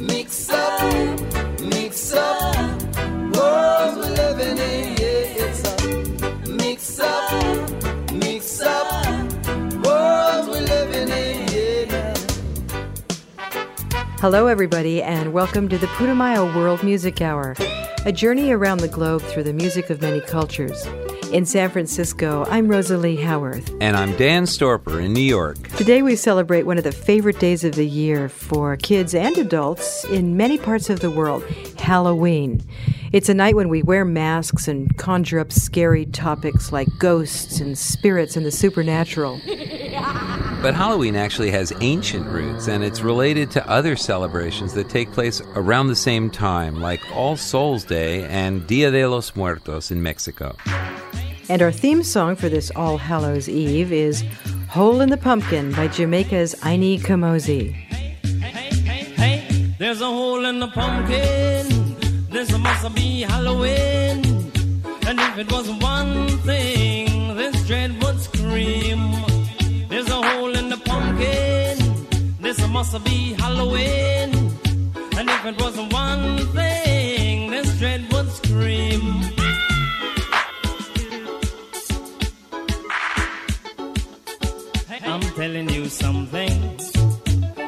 Mix up, mix up, world we're living in. Yeah, it's a mix up, mix up, world we're living in. Hello, everybody, and welcome to the Putumayo World Music Hour, a journey around the globe through the music of many cultures. In San Francisco, I'm Rosalie Howarth. And I'm Dan Storper in New York. Today we celebrate one of the favorite days of the year for kids and adults in many parts of the world Halloween. It's a night when we wear masks and conjure up scary topics like ghosts and spirits and the supernatural. But Halloween actually has ancient roots, and it's related to other celebrations that take place around the same time, like All Souls Day and Dia de los Muertos in Mexico. And our theme song for this All Hallows Eve is Hole in the Pumpkin by Jamaica's Ini Kamoze. Hey, there's a hole in the pumpkin. This must be Halloween. And if it was one thing, this dread would scream. There's a hole in the pumpkin. This must be Halloween. And if it was one thing, this dread would scream.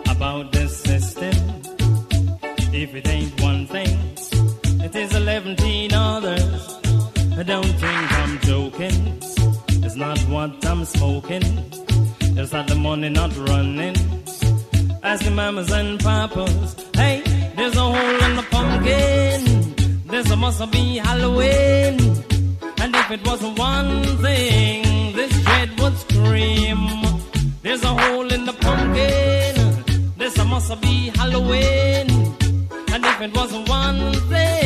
About this system. If it ain't one thing, it is 11 others. I don't think I'm joking. It's not what I'm smoking. It's that the money not running. Ask the mamas and papas. Hey, there's a hole in the pumpkin. This must be Halloween. And if it wasn't one thing, pumpkin. This must be Halloween. And if it wasn't one thing,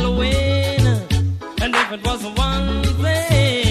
Halloween. And if it wasn't one thing,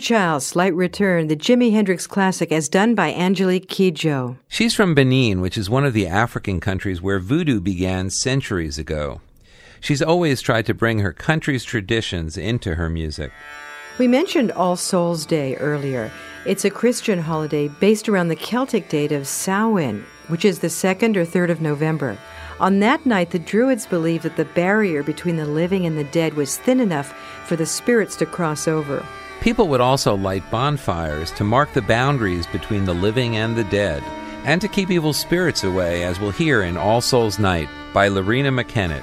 Voodoo Child, Slight Return, the Jimi Hendrix classic as done by Angelique Kidjo. She's from Benin, which is one of the African countries where voodoo began centuries ago. She's always tried to bring her country's traditions into her music. We mentioned All Souls Day earlier. It's a Christian holiday based around the Celtic date of Samhain, which is the 2nd or 3rd of November. On that night, the Druids believed that the barrier between the living and the dead was thin enough for the spirits to cross over. People would also light bonfires to mark the boundaries between the living and the dead, and to keep evil spirits away, as we'll hear in All Souls Night by Loreena McKennitt.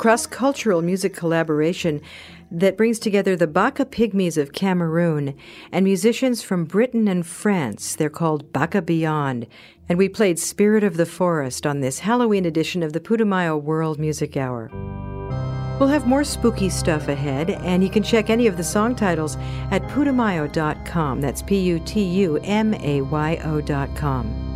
Cross cultural music collaboration that brings together the Baka Pygmies of Cameroon and musicians from Britain and France. They're called Baka Beyond. And we played Spirit of the Forest on this Halloween edition of the Putumayo World Music Hour. We'll have more spooky stuff ahead, and you can check any of the song titles at putumayo.com. That's P U T U M A Y O.com.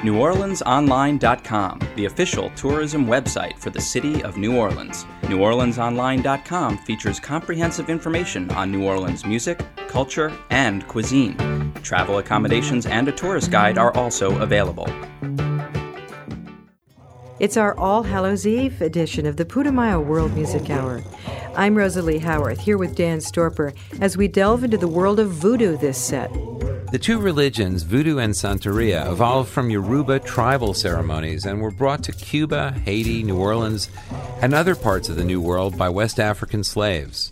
NewOrleansOnline.com, the official tourism website for the city of New Orleans. NewOrleansOnline.com features comprehensive information on New Orleans music, culture, and cuisine. Travel accommodations and a tourist guide are also available. It's our All Hallows Eve edition of the Putumayo World Music Hour. I'm Rosalie Howarth, here with Dan Storper, as we delve into the world of voodoo this set. The two religions, voodoo and Santeria, evolved from Yoruba tribal ceremonies and were brought to Cuba, Haiti, New Orleans, and other parts of the New World by West African slaves.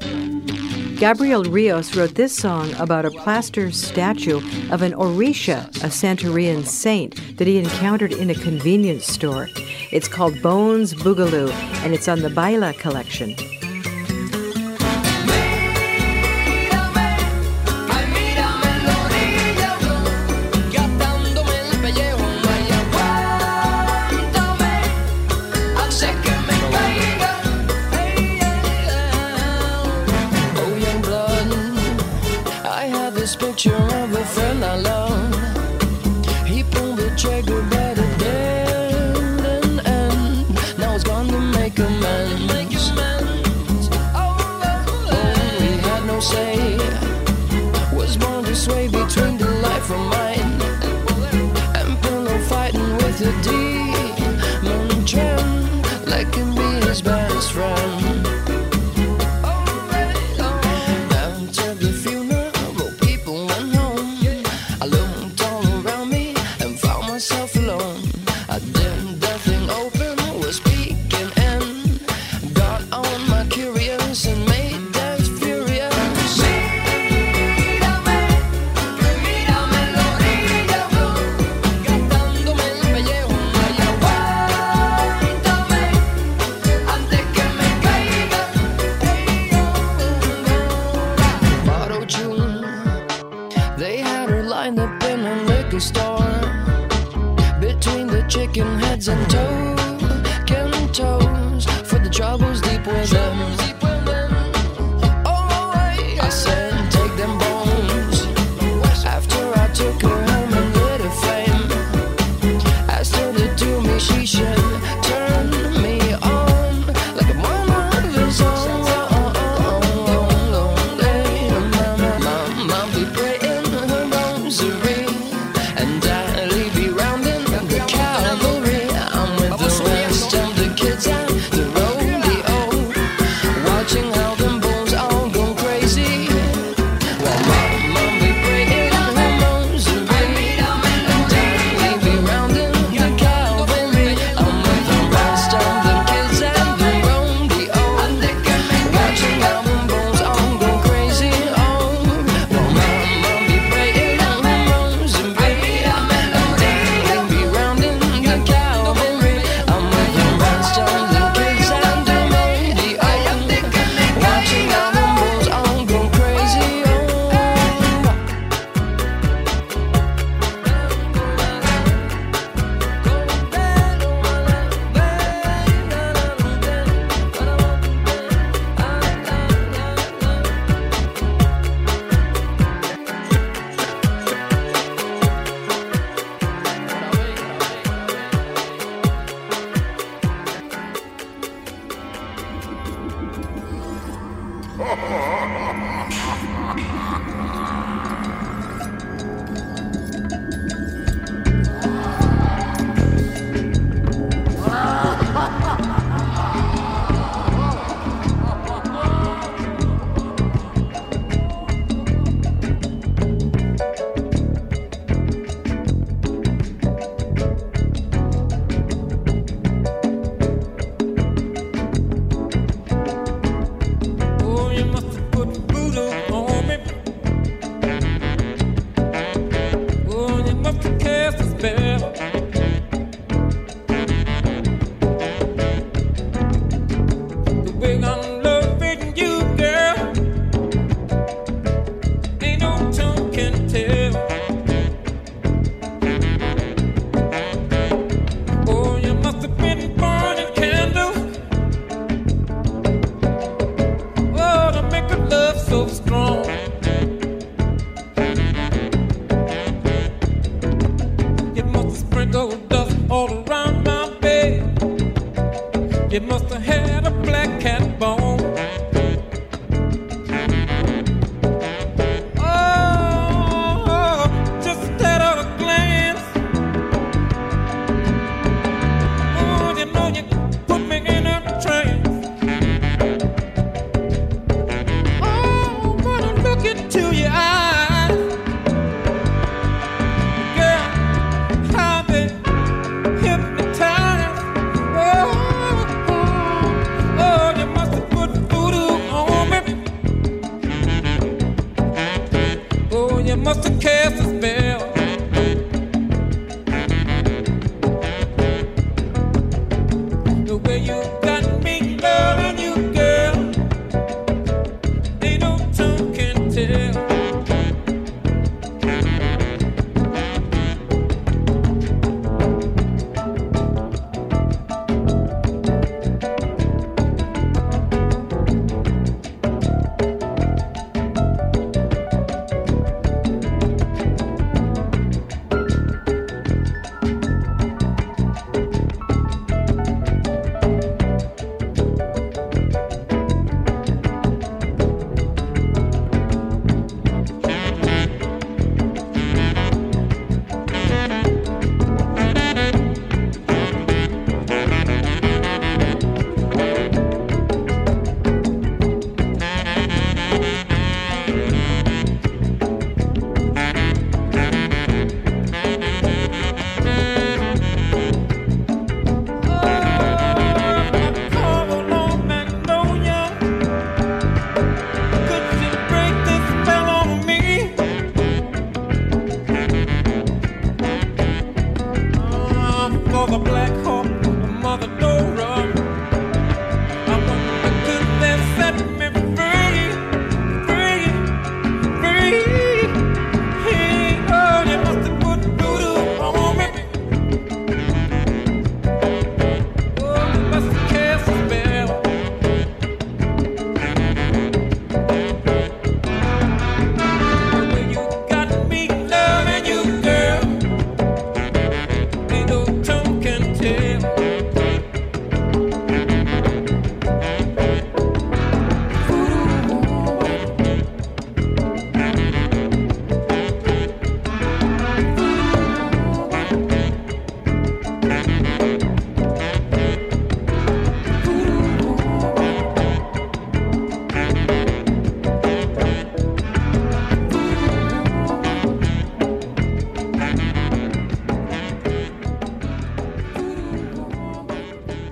Gabriel Rios wrote this song about a plaster statue of an Orisha, a Santerian saint, that he encountered in a convenience store. It's called Bones Boogaloo, and it's on the Baila collection.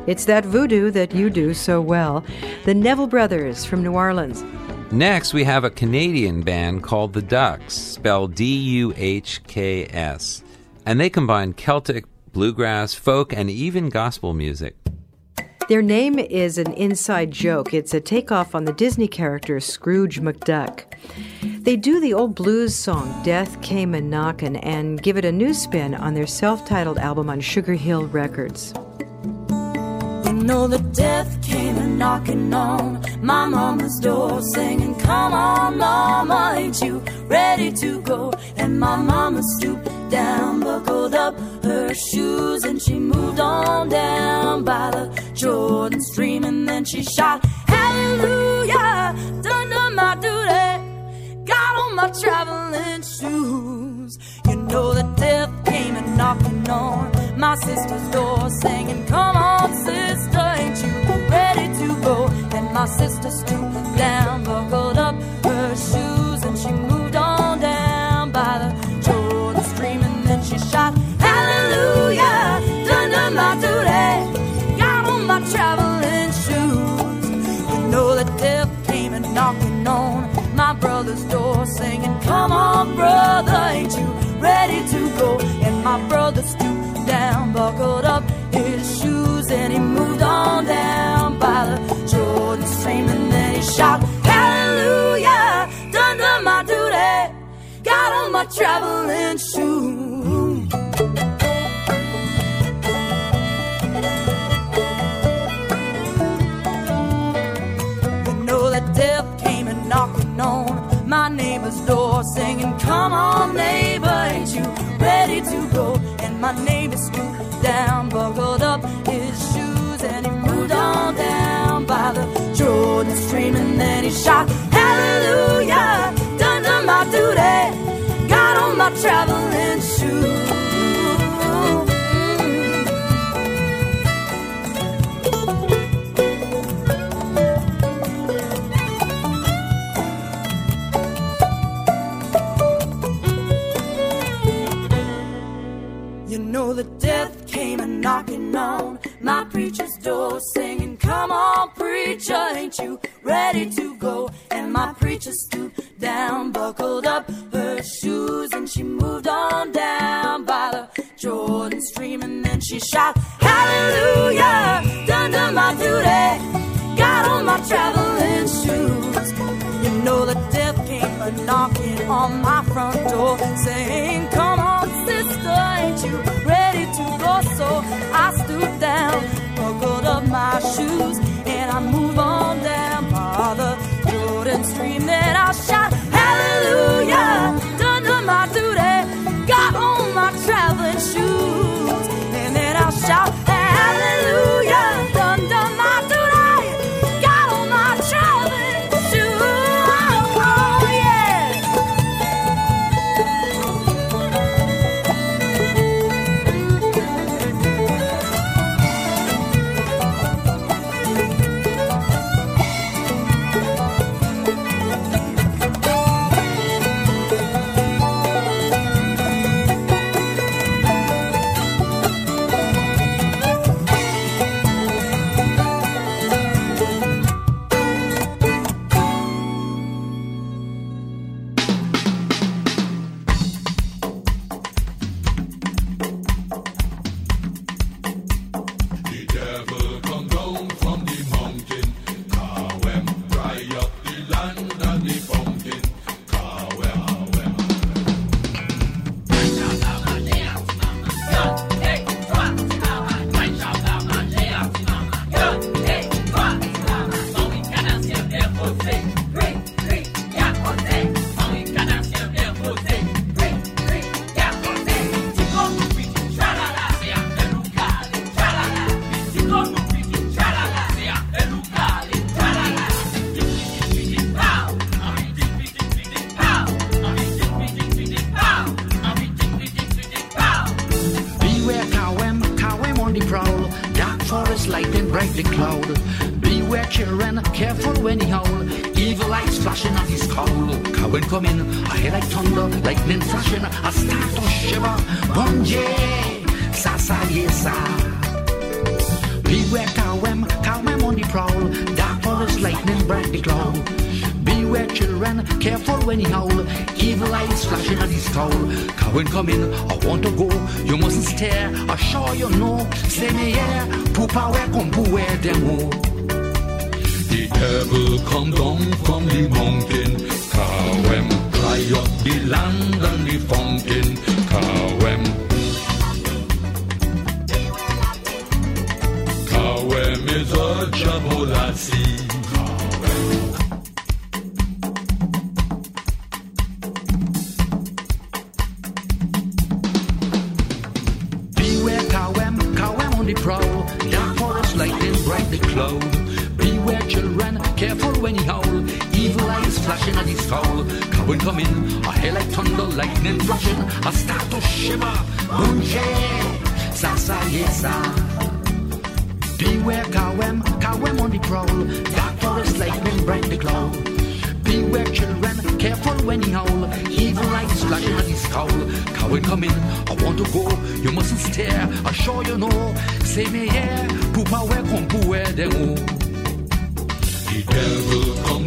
It's that voodoo that you do so well. The Neville Brothers from New Orleans. Next, we have a Canadian band called the Duhks, spelled D U H K S. And they combine Celtic, bluegrass, folk, and even gospel music. Their name is an inside joke. It's a takeoff on the Disney character Scrooge McDuck. They do the old blues song Death Came a Knockin' and give it a new spin on their self titled album on Sugar Hill Records. Know the death came a knocking on my mama's door, singing, Come on, mama, ain't you ready to go? And my mama stooped down, buckled up her shoes, and she moved on down by the Jordan stream, and then she shot, Hallelujah, done done my duty, got on my traveling shoes. You know the death came a knocking on my sister's door, singing, Come on, sister, ain't you ready to go? And my sister stooped down, buckled up her shoes, and she moved on down by the Jordan stream, and then she shot, Hallelujah, done done my duty, got on my traveling shoes. You know the death came a knocking on my brother's door, singing, Come on, brother, my brother stooped down, buckled up his shoes, and he moved on down by the Jordan stream, and then he shot, Hallelujah, done done my duty, got on my traveling shoes. My scooped down, buckled up her shoes, and she moved on down by the Jordan stream, and then she shot, Hallelujah, done done my duty, got on my traveling shoes. You know the death came a knocking on my front door, saying, Come on, sister, ain't you ready to go? So I stooped down, buckled up my shoes, and I moved on down by the Jordan stream. Then I shot, Hallelujah, done my duty, got on my traveling shoes, fountain. Kawen. Kawen is a jabolasi. Shiver. Bunche, sasa yesa. Beware Kawen, Kawen on the prowl. Dark forest lightning bright the cloud. Beware children, careful when he howl. Evil eyes flashing at his cowl. Cowan come in, I want to go. You mustn't stare, I sure you know. Say me yeah, poo where they go. The devil come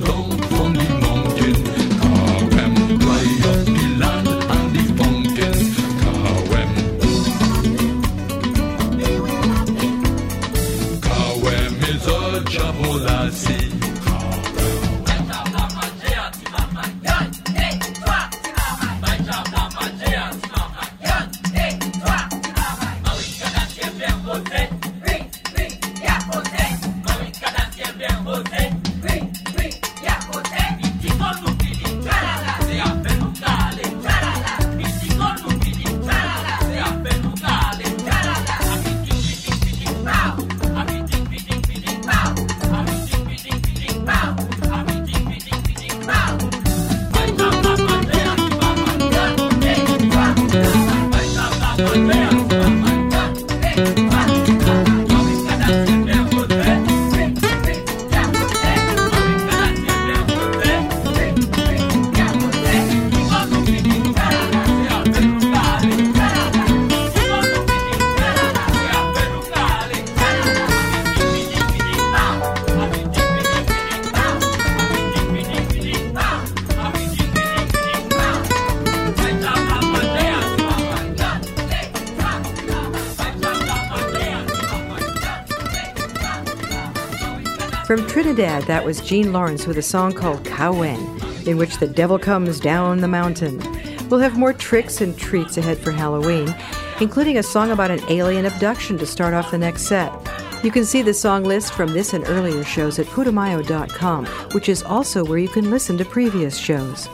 Trinidad, that was Gene Lawrence with a song called Kawen, in which the devil comes down the mountain. We'll have more tricks and treats ahead for Halloween, including a song about an alien abduction to start off the next set. You can see the song list from this and earlier shows at putumayo.com, which is also where you can listen to previous shows.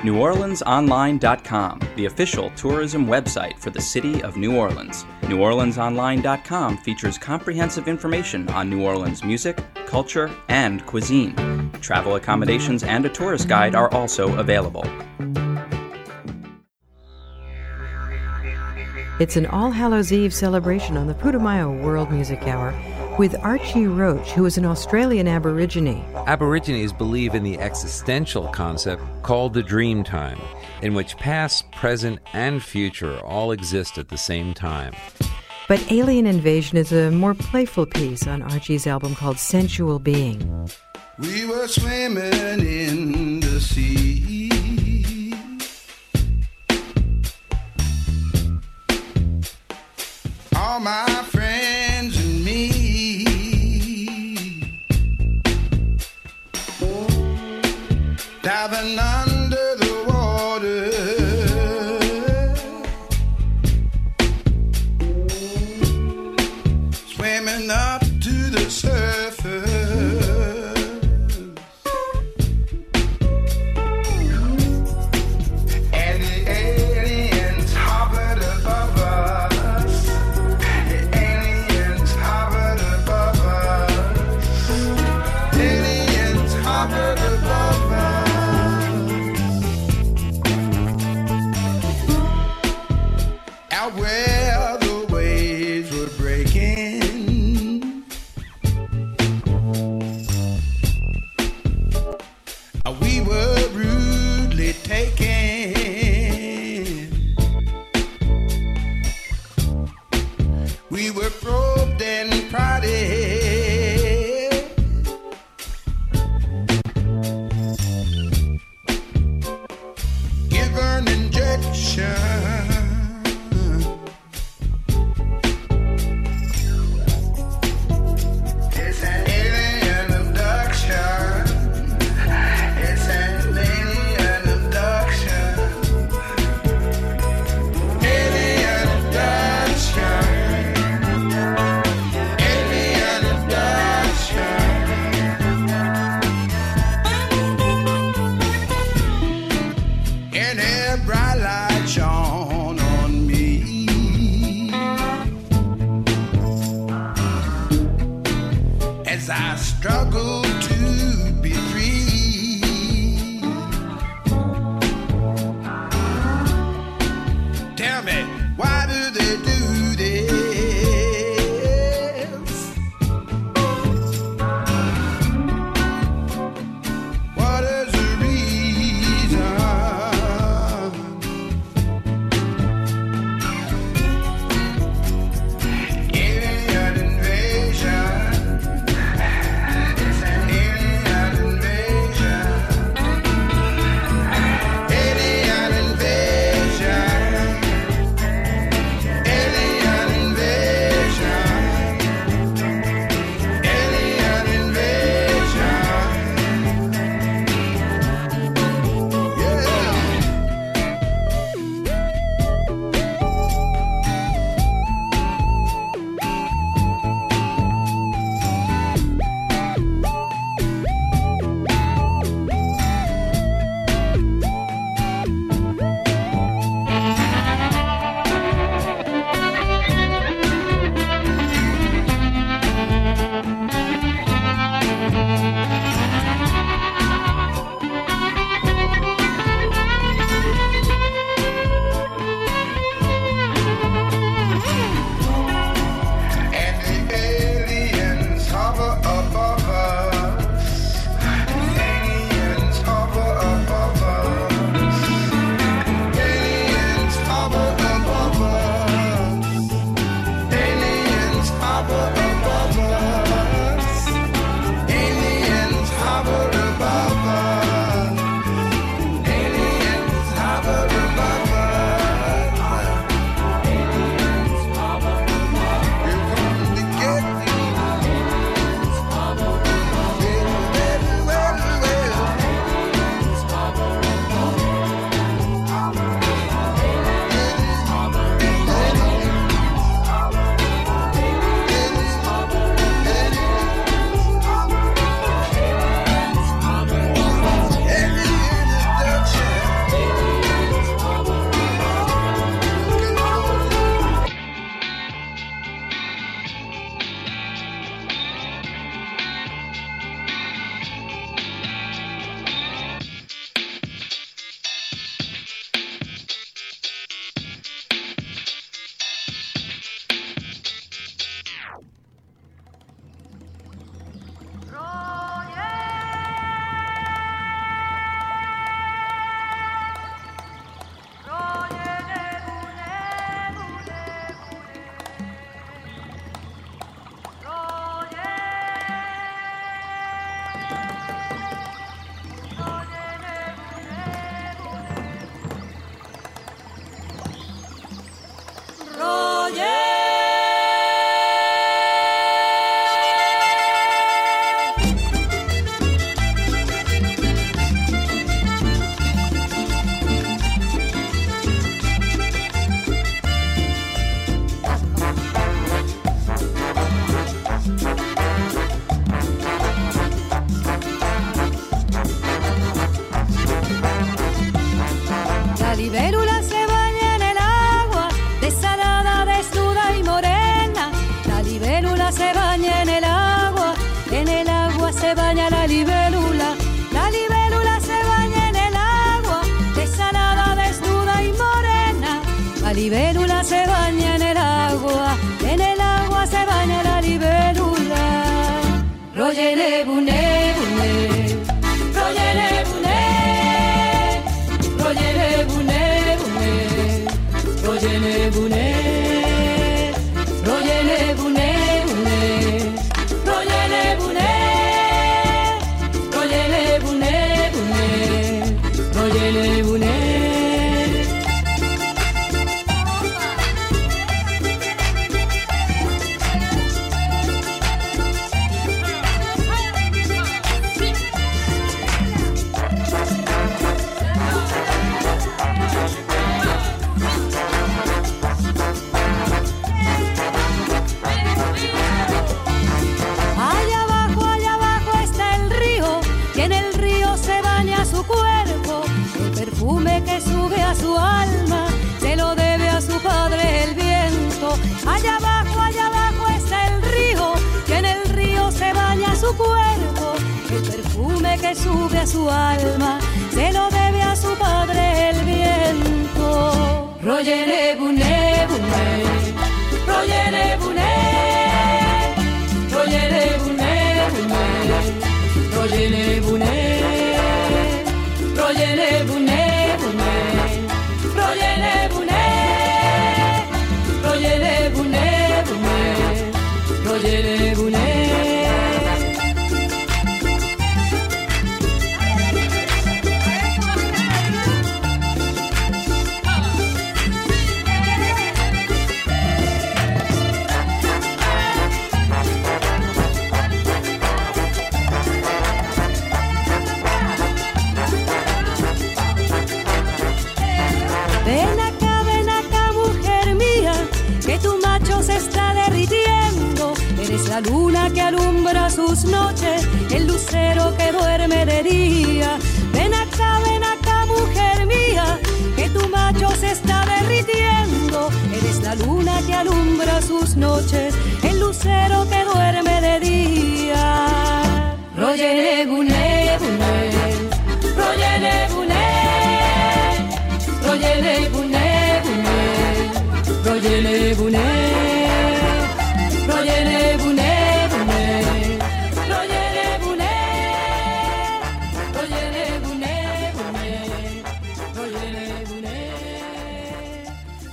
NewOrleansOnline.com, the official tourism website for the city of New Orleans. NewOrleansOnline.com features comprehensive information on New Orleans music, culture, and cuisine. Travel accommodations and a tourist guide are also available. It's an All Hallows Eve celebration on the Putumayo World Music Hour with Archie Roach, who is an Australian Aborigine. Aborigines believe in the existential concept called the dream time, in which past, present, and future all exist at the same time. But Alien Invasion is a more playful piece on Archie's album called Sensual Being. We were swimming in the sea. All my friends Diving se baña en el agua, en el agua se baña la libélula. Royele sus noches, el lucero que duerme de día. Ven acá, ven acá, mujer mía, que tu macho se está derritiendo. Eres la luna que alumbra sus noches, el lucero que duerme de día. Royele bune bune, royele bune. Royele bune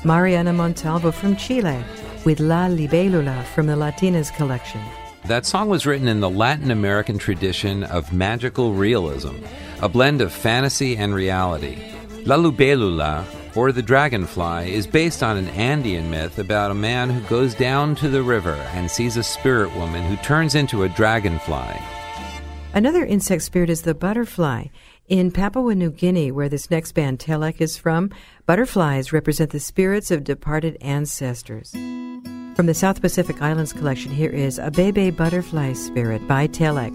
Mariana Montalvo from Chile with La Libélula from the Latinas collection. That song was written in the Latin American tradition of magical realism, a blend of fantasy and reality. La Libélula, or the dragonfly, is based on an Andean myth about a man who goes down to the river and sees a spirit woman who turns into a dragonfly. Another insect spirit is the butterfly. In Papua New Guinea, where this next band Telek is from, butterflies represent the spirits of departed ancestors. From the South Pacific Islands collection, here is Abebe Butterfly Spirit by Telek.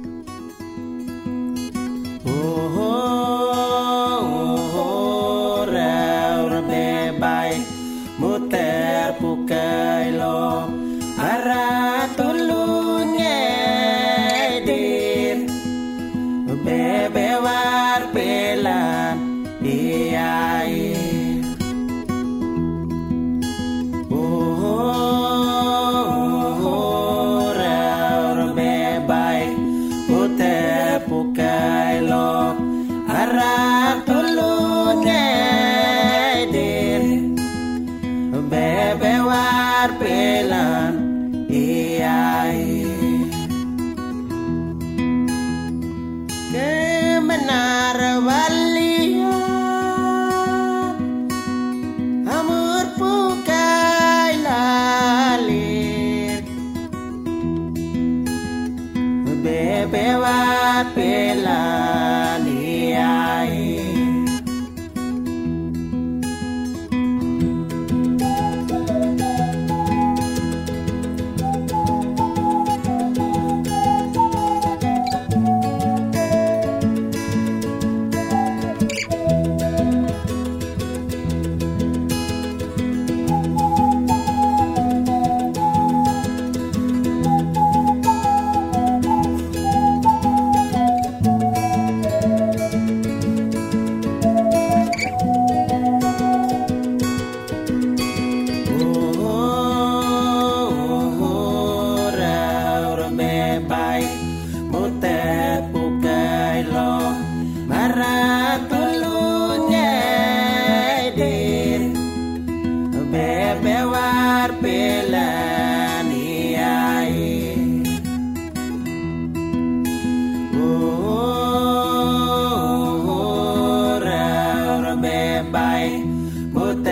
Be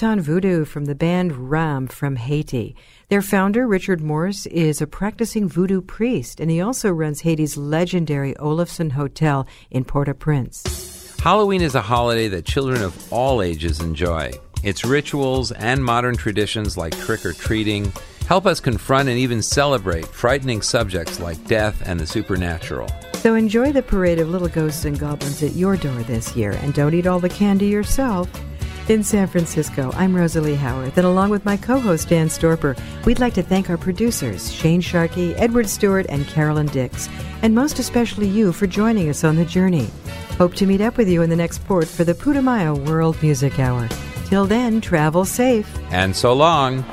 Voodoo from the band Ram from Haiti. Their founder, Richard Morse, is a practicing voodoo priest, and he also runs Haiti's legendary Oloffson Hotel in Port au Prince. Halloween is a holiday that children of all ages enjoy. Its rituals and modern traditions like trick or treating help us confront and even celebrate frightening subjects like death and the supernatural. So enjoy the parade of little ghosts and goblins at your door this year, and don't eat all the candy yourself. In San Francisco, I'm Rosalie Howard, and along with my co host Dan Storper, we'd like to thank our producers, Shane Sharkey, Edward Stewart, and Carolyn Dix, and most especially you for joining us on the journey. Hope to meet up with you in the next port for the Putumayo World Music Hour. Till then, travel safe. And. So long.